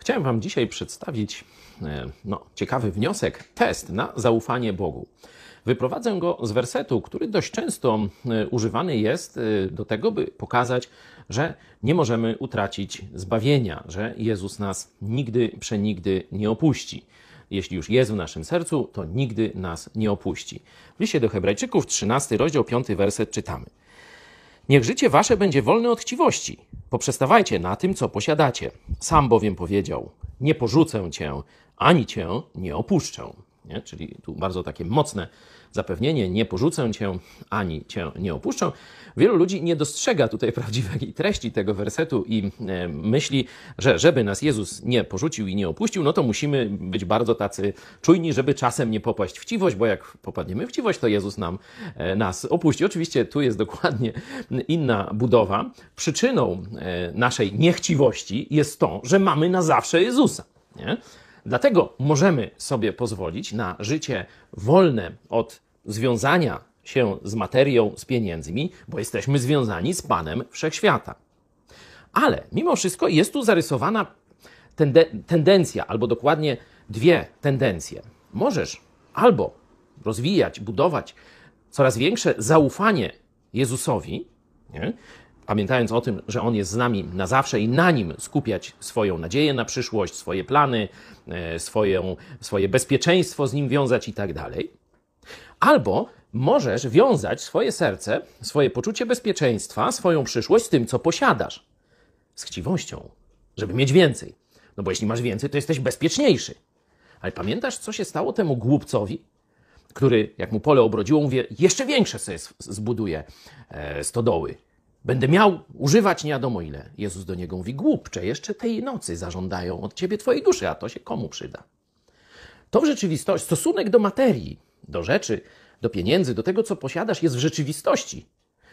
Chciałem Wam dzisiaj przedstawić e, no, ciekawy wniosek, test na zaufanie Bogu. Wyprowadzę go z wersetu, który dość często e, używany jest e, do tego, by pokazać, że nie możemy utracić zbawienia, że Jezus nas nigdy, przenigdy nie opuści. Jeśli już jest w naszym sercu, to nigdy nas nie opuści. W liście do Hebrajczyków, 13 rozdział, 5 werset czytamy. Niech życie wasze będzie wolne od chciwości. Poprzestawajcie na tym, co posiadacie. Sam bowiem powiedział: Nie porzucę cię, ani cię nie opuszczę. Nie? Czyli tu bardzo takie mocne zapewnienie: Nie porzucę cię, ani cię nie opuszczę. Wielu ludzi nie dostrzega tutaj prawdziwej treści tego wersetu i e, myśli, że żeby nas Jezus nie porzucił i nie opuścił, no to musimy być bardzo tacy czujni, żeby czasem nie popaść w chciwość, bo jak popadniemy w chciwość, to Jezus nam e, nas opuści. Oczywiście tu jest dokładnie inna budowa. Przyczyną e, naszej niechciwości jest to, że mamy na zawsze Jezusa. Nie? Dlatego możemy sobie pozwolić na życie wolne od związania się z materią, z pieniędzmi, bo jesteśmy związani z Panem Wszechświata. Ale mimo wszystko jest tu zarysowana tende tendencja, albo dokładnie dwie tendencje. Możesz albo rozwijać, budować coraz większe zaufanie Jezusowi, nie? Pamiętając o tym, że On jest z nami na zawsze i na Nim skupiać swoją nadzieję na przyszłość, swoje plany, swoje, swoje bezpieczeństwo z Nim wiązać i tak dalej. Albo możesz wiązać swoje serce, swoje poczucie bezpieczeństwa, swoją przyszłość z tym, co posiadasz. Z chciwością, żeby mieć więcej. No bo jeśli masz więcej, to jesteś bezpieczniejszy. Ale pamiętasz, co się stało temu głupcowi, który, jak mu pole obrodziło, mówi, jeszcze większe sobie zbuduje e, stodoły. Będę miał używać nie wiadomo ile. Jezus do niego mówi, głupcze, jeszcze tej nocy zażądają od ciebie twojej duszy, a to się komu przyda? To w rzeczywistości, stosunek do materii, do rzeczy, do pieniędzy, do tego, co posiadasz, jest w rzeczywistości.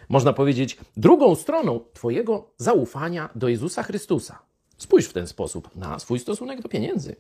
Można powiedzieć, drugą stroną Twojego zaufania do Jezusa Chrystusa. Spójrz w ten sposób na swój stosunek do pieniędzy.